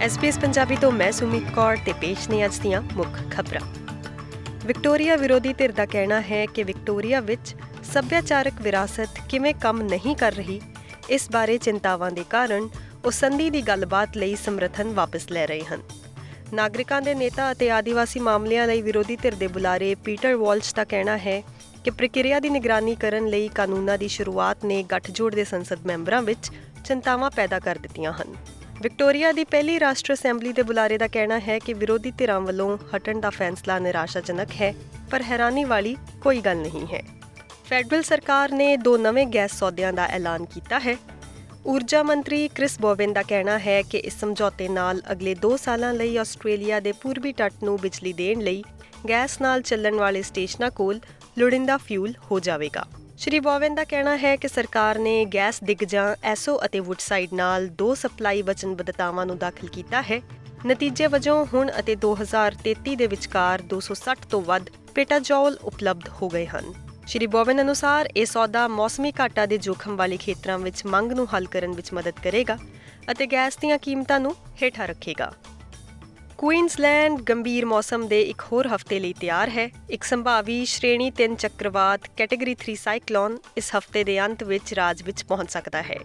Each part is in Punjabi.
ਐਸਪੀਐਸ ਪੰਜਾਬੀ ਤੋਂ ਮੈਂ ਸੁਮੀਤ ਕੌਰ ਤੇ ਪੇਸ਼ ਨੇ ਅੱਜ ਦੀਆਂ ਮੁੱਖ ਖਬਰਾਂ। ਵਿਕਟੋਰੀਆ ਵਿਰੋਧੀ ਧਿਰ ਦਾ ਕਹਿਣਾ ਹੈ ਕਿ ਵਿਕਟੋਰੀਆ ਵਿੱਚ ਸੱਭਿਆਚਾਰਕ ਵਿਰਾਸਤ ਕਿਵੇਂ ਕੰਮ ਨਹੀਂ ਕਰ ਰਹੀ, ਇਸ ਬਾਰੇ ਚਿੰਤਾਵਾਂ ਦੇ ਕਾਰਨ ਉਹ ਸੰਧੀ ਦੀ ਗੱਲਬਾਤ ਲਈ ਸਮਰਥਨ ਵਾਪਸ ਲੈ ਰਹੇ ਹਨ। ਨਾਗਰਿਕਾਂ ਦੇ ਨੇਤਾ ਅਤੇ ਆਦੀਵਾਸੀ ਮਾਮਲਿਆਂ ਲਈ ਵਿਰੋਧੀ ਧਿਰ ਦੇ ਬੁਲਾਰੇ ਪੀਟਰ ਵਾਲਸ਼ ਦਾ ਕਹਿਣਾ ਹੈ ਕਿ ਪ੍ਰਕਿਰਿਆ ਦੀ ਨਿਗਰਾਨੀ ਕਰਨ ਲਈ ਕਾਨੂੰਨਾਂ ਦੀ ਸ਼ੁਰੂਆਤ ਨੇ ਗੱਠਜੋੜ ਦੇ ਸੰਸਦ ਮੈਂਬਰਾਂ ਵਿੱਚ ਚਿੰਤਾਵਾਂ ਪੈਦਾ ਕਰ ਦਿੱਤੀਆਂ ਹਨ। ਵਿਕਟੋਰੀਆ ਦੀ ਪਹਿਲੀ ਰਾਸ਼ਟਰ ਅਸੈਂਬਲੀ ਦੇ ਬੁਲਾਰੇ ਦਾ ਕਹਿਣਾ ਹੈ ਕਿ ਵਿਰੋਧੀ ਧਿਰਾਂ ਵੱਲੋਂ ਹਟਣ ਦਾ ਫੈਸਲਾ ਨਿਰਾਸ਼ਾਜਨਕ ਹੈ, ਪਰ ਹੈਰਾਨੀ ਵਾਲੀ ਕੋਈ ਗੱਲ ਨਹੀਂ ਹੈ। ਫੈਡਰਲ ਸਰਕਾਰ ਨੇ ਦੋ ਨਵੇਂ ਗੈਸ ਸੌਦਿਆਂ ਦਾ ਐਲਾਨ ਕੀਤਾ ਹੈ। ਊਰਜਾ ਮੰਤਰੀ ਕ੍ਰਿਸ ਬੋਵਨ ਦਾ ਕਹਿਣਾ ਹੈ ਕਿ ਇਸ ਸਮਝੌਤੇ ਨਾਲ ਅਗਲੇ 2 ਸਾਲਾਂ ਲਈ ਆਸਟ੍ਰੇਲੀਆ ਦੇ ਪੂਰਬੀ ਤੱਟ ਨੂੰ ਬਿਜਲੀ ਦੇਣ ਲਈ ਗੈਸ ਨਾਲ ਚੱਲਣ ਵਾਲੇ ਸਟੇਸ਼ਨਾਂ ਕੋਲ ਲੋੜਿੰਦਾ ਫਿਊਲ ਹੋ ਜਾਵੇਗਾ। ਸ਼੍ਰੀ ਬੋਵਨ ਦਾ ਕਹਿਣਾ ਹੈ ਕਿ ਸਰਕਾਰ ਨੇ ਗੈਸ ਦਿਗਜਾਂ ਐਸੋ ਅਤੇ ਵੁੱਡਸਾਈਡ ਨਾਲ ਦੋ ਸਪਲਾਈ ਵਚਨਬੱਧਤਾਵਾਂ ਨੂੰ ਦਾਖਲ ਕੀਤਾ ਹੈ। ਨਤੀਜੇ ਵਜੋਂ ਹੁਣ ਅਤੇ 2033 ਦੇ ਵਿਚਕਾਰ 260 ਤੋਂ ਵੱਧ ਪੇਟਾਜੌਲ ਉਪਲਬਧ ਹੋ ਗਏ ਹਨ। ਸ਼੍ਰੀ ਬੋਵਨ ਅਨੁਸਾਰ ਇਹ ਸੌਦਾ ਮੌਸਮੀ ਘਾਟਾ ਦੇ ਜੋਖਮ ਵਾਲੇ ਖੇਤਰਾਂ ਵਿੱਚ ਮੰਗ ਨੂੰ ਹੱਲ ਕਰਨ ਵਿੱਚ ਮਦਦ ਕਰੇਗਾ ਅਤੇ ਗੈਸ ਦੀਆਂ ਕੀਮਤਾਂ ਨੂੰ ਹੇਠਾਂ ਰੱਖੇਗਾ। ਕੁਈਨਜ਼ਲੈਂਡ ਗੰਭੀਰ ਮੌਸਮ ਦੇ ਇੱਕ ਹੋਰ ਹਫ਼ਤੇ ਲਈ ਤਿਆਰ ਹੈ। ਇੱਕ ਸੰਭਾਵੀ ਸ਼੍ਰੇਣੀ 3 ਚੱਕਰਵਾਤ ਕੈਟਾਗਰੀ 3 ਸਾਈਕਲੋਨ ਇਸ ਹਫ਼ਤੇ ਦੇ ਅੰਤ ਵਿੱਚ ਰਾਜ ਵਿੱਚ ਪਹੁੰਚ ਸਕਦਾ ਹੈ।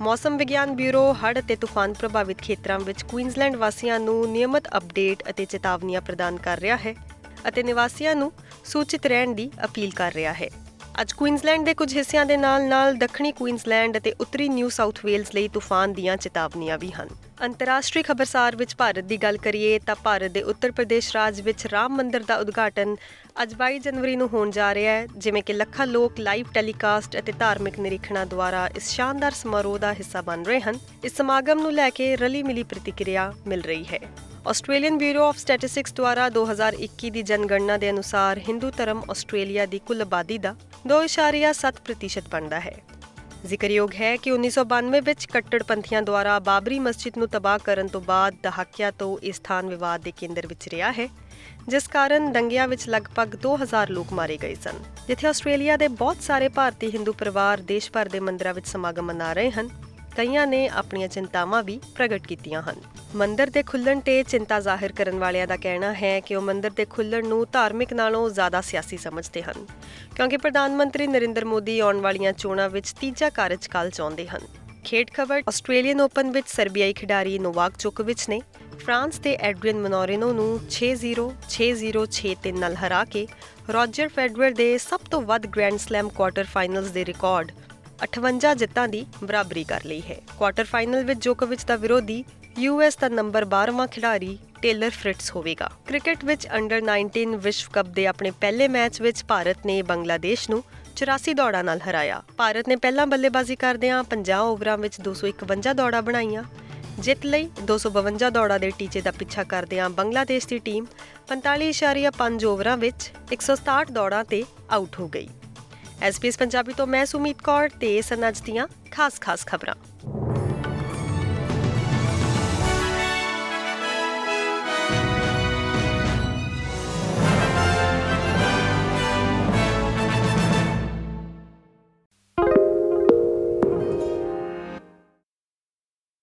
ਮੌਸਮ ਵਿਗਿਆਨ ਬਿਊਰੋ, ਹੜ੍ਹ ਅਤੇ ਤੂਫਾਨ ਪ੍ਰਭਾਵਿਤ ਖੇਤਰਾਂ ਵਿੱਚ ਕੁਈਨਜ਼ਲੈਂਡ ਵਾਸੀਆਂ ਨੂੰ ਨਿਯਮਤ ਅਪਡੇਟ ਅਤੇ ਚੇਤਾਵਨੀਆਂ ਪ੍ਰਦਾਨ ਕਰ ਰਿਹਾ ਹੈ ਅਤੇ ਨਿਵਾਸੀਆਂ ਨੂੰ ਸੂਚਿਤ ਰਹਿਣ ਦੀ ਅਪੀਲ ਕਰ ਰਿਹਾ ਹੈ। ਅੱਜ ਕੁਈਨਜ਼ਲੈਂਡ ਦੇ ਕੁਝ ਹਿੱਸਿਆਂ ਦੇ ਨਾਲ-ਨਾਲ ਦੱਖਣੀ ਕੁਈਨਜ਼ਲੈਂਡ ਅਤੇ ਉੱਤਰੀ ਨਿਊ ਸਾਊਥ ਵੇਲਜ਼ ਲਈ ਤੂਫਾਨ ਦੀਆਂ ਚੇਤਾਵਨੀਆਂ ਵੀ ਹਨ। ਅੰਤਰਰਾਸ਼ਟਰੀ ਖਬਰਸਾਰ ਵਿੱਚ ਭਾਰਤ ਦੀ ਗੱਲ ਕਰੀਏ ਤਾਂ ਭਾਰਤ ਦੇ ਉੱਤਰ ਪ੍ਰਦੇਸ਼ ਰਾਜ ਵਿੱਚ ਰਾਮ ਮੰਦਿਰ ਦਾ ਉਦਘਾਟਨ ਅੱਜ 22 ਜਨਵਰੀ ਨੂੰ ਹੋਣ ਜਾ ਰਿਹਾ ਹੈ, ਜਿਵੇਂ ਕਿ ਲੱਖਾਂ ਲੋਕ ਲਾਈਵ ਟੈਲੀਕਾਸਟ ਅਤੇ ਧਾਰਮਿਕ ਨਿਰੀਖਣਾਂ ਦੁਆਰਾ ਇਸ ਸ਼ਾਨਦਾਰ ਸਮਾਰੋਹ ਦਾ ਹਿੱਸਾ ਬਣ ਰਹੇ ਹਨ। ਇਸ ਸਮਾਗਮ ਨੂੰ ਲੈ ਕੇ ਰਲੀ ਮਿਲੀ ਪ੍ਰਤੀਕਿਰਿਆ ਮਿਲ ਰਹੀ ਹੈ। ਆਸਟ੍ਰੇਲੀਅਨ ਬਿਊਰੋ ਆਫ ਸਟੈਟਿਸਟਿਕਸ ਦੁਆਰਾ 2021 ਦੀ ਜਨਗਣਨਾ ਦੇ ਅਨੁਸਾਰ ਹਿੰਦੂ ਧਰਮ ਆਸਟ੍ਰੇਲੀਆ ਦੀ ਕੁੱਲ ਆਬਾਦੀ ਦਾ 2.7% ਬਣਦਾ ਹੈ। ਜ਼ਿਕਰਯੋਗ ਹੈ ਕਿ 1992 ਵਿੱਚ ਕੱਟੜਪੰਥੀਆਂ ਦੁਆਰਾ ਬਾਬਰੀ ਮਸਜਿਦ ਨੂੰ ਤਬਾਹ ਕਰਨ ਤੋਂ ਬਾਅਦ ਦਹਾਕਿਆਂ ਤੋਂ ਇਸ ਸਥਾਨ ਵਿਵਾਦ ਦੇ ਕੇਂਦਰ ਵਿੱਚ ਰਿਹਾ ਹੈ, ਜਿਸ ਕਾਰਨ ਦੰਗਿਆਂ ਵਿੱਚ ਲਗਭਗ 2000 ਲੋਕ ਮਾਰੇ ਗਏ ਸਨ। ਜਿੱਥੇ ਆਸਟ੍ਰੇਲੀਆ ਦੇ ਬਹੁਤ ਸਾਰੇ ਭਾਰਤੀ ਹਿੰਦੂ ਪਰਿਵਾਰ ਦੇਸ਼ ਭਰ ਦੇ ਮੰਦਰਾਂ ਵਿੱਚ ਸਮਾਗਮ ਮਨਾ ਰਹੇ ਹਨ ਕਈਆਂ ਨੇ ਆਪਣੀਆਂ ਚਿੰਤਾਵਾਂ ਵੀ ਪ੍ਰਗਟ ਕੀਤੀਆਂ ਹਨ। ਮੰਦਰ ਦੇ ਖੁੱਲਣ ਤੇ ਚਿੰਤਾ ਜ਼ਾਹਿਰ ਕਰਨ ਵਾਲਿਆਂ ਦਾ ਕਹਿਣਾ ਹੈ ਕਿ ਉਹ ਮੰਦਰ ਦੇ ਖੁੱਲਣ ਨੂੰ ਧਾਰਮਿਕ ਨਾਲੋਂ ਜ਼ਿਆਦਾ ਸਿਆਸੀ ਸਮਝਦੇ ਹਨ, ਕਿਉਂਕਿ ਪ੍ਰਧਾਨ ਮੰਤਰੀ ਨਰਿੰਦਰ ਮੋਦੀ ਆਉਣ ਵਾਲੀਆਂ ਚੋਣਾਂ ਵਿੱਚ ਤੀਜਾ ਕਾਰਜਕਾਲ ਚਾਹੁੰਦੇ ਹਨ। ਖੇਡ ਖਬਰ ਆਸਟ੍ਰੇਲੀਅਨ ਓਪਨ ਵਿੱਚ ਸਰਬੀਆਈ ਖਿਡਾਰੀ ਨੋਵਾਕ ਜੋਕੋਵਿਚ ਨੇ ਫਰਾਂਸ ਦੇ ਐਡਰੀਅਨ ਮਨੋਰਿਨੋ ਨੂੰ 6-0 6-0 6-3 ਨਾਲ ਹਰਾ ਕੇ ਰੋਜਰ ਫੈਡਰਰ ਦੇ ਸਭ ਤੋਂ ਵੱਧ ਗ੍ਰੈਂਡ ਸਲੈਮ ਕੁਆਟਰ ਫਾਈਨਲਸ ਦੇ ਰਿਕਾਰਡ 58 ਜਿੱਤਾਂ ਦੀ ਬਰਾਬਰੀ ਕਰ ਲਈ ਹੈ। ਕੁਆਟਰ ਫਾਈਨਲ ਵਿੱਚ ਜੋਕੋਵਿਚ ਦਾ ਵਿਰੋਧੀ ਯੂਐਸ ਦਾ ਨੰਬਰ 12ਵਾਂ ਖਿਡਾਰੀ ਟੇਲਰ ਫ੍ਰਿਟਸ ਹੋਵੇਗਾ। ਕ੍ਰਿਕਟ ਵਿੱਚ ਅੰਡਰ 19 ਵਿਸ਼ਵ ਕੱਪ ਦੇ ਆਪਣੇ ਪਹਿਲੇ ਮੈਚ ਵਿੱਚ ਭਾਰਤ ਨੇ ਬੰਗਲਾਦੇਸ਼ ਨੂੰ 84 ਦੌੜਾਂ ਨਾਲ ਹਰਾਇਆ। ਭਾਰਤ ਨੇ ਪਹਿਲਾਂ ਬੱਲੇਬਾਜ਼ੀ ਕਰਦਿਆਂ 50 ਓਵਰਾਂ ਵਿੱਚ 251 ਦੌੜਾਂ ਬਣਾਈਆਂ। ਜਿੱਤ ਲਈ 252 ਦੌੜਾਂ ਦੇ ਟੀਚੇ ਦਾ ਪਿੱਛਾ ਕਰਦਿਆਂ ਬੰਗਲਾਦੇਸ਼ ਦੀ ਟੀਮ 45.5 ਓਵਰਾਂ ਵਿੱਚ 167 ਦੌੜਾਂ ਤੇ ਆਊਟ ਹੋ ਗਈ। ਐਸਪੀਐਸ ਪੰਜਾਬੀ ਤੋਂ ਮੈਂ ਸੁਮੀਤ ਕੌਰ ਤੇ ਸਨਜ ਦੀਆਂ ਖਾਸ-ਖਾਸ ਖਬਰਾਂ।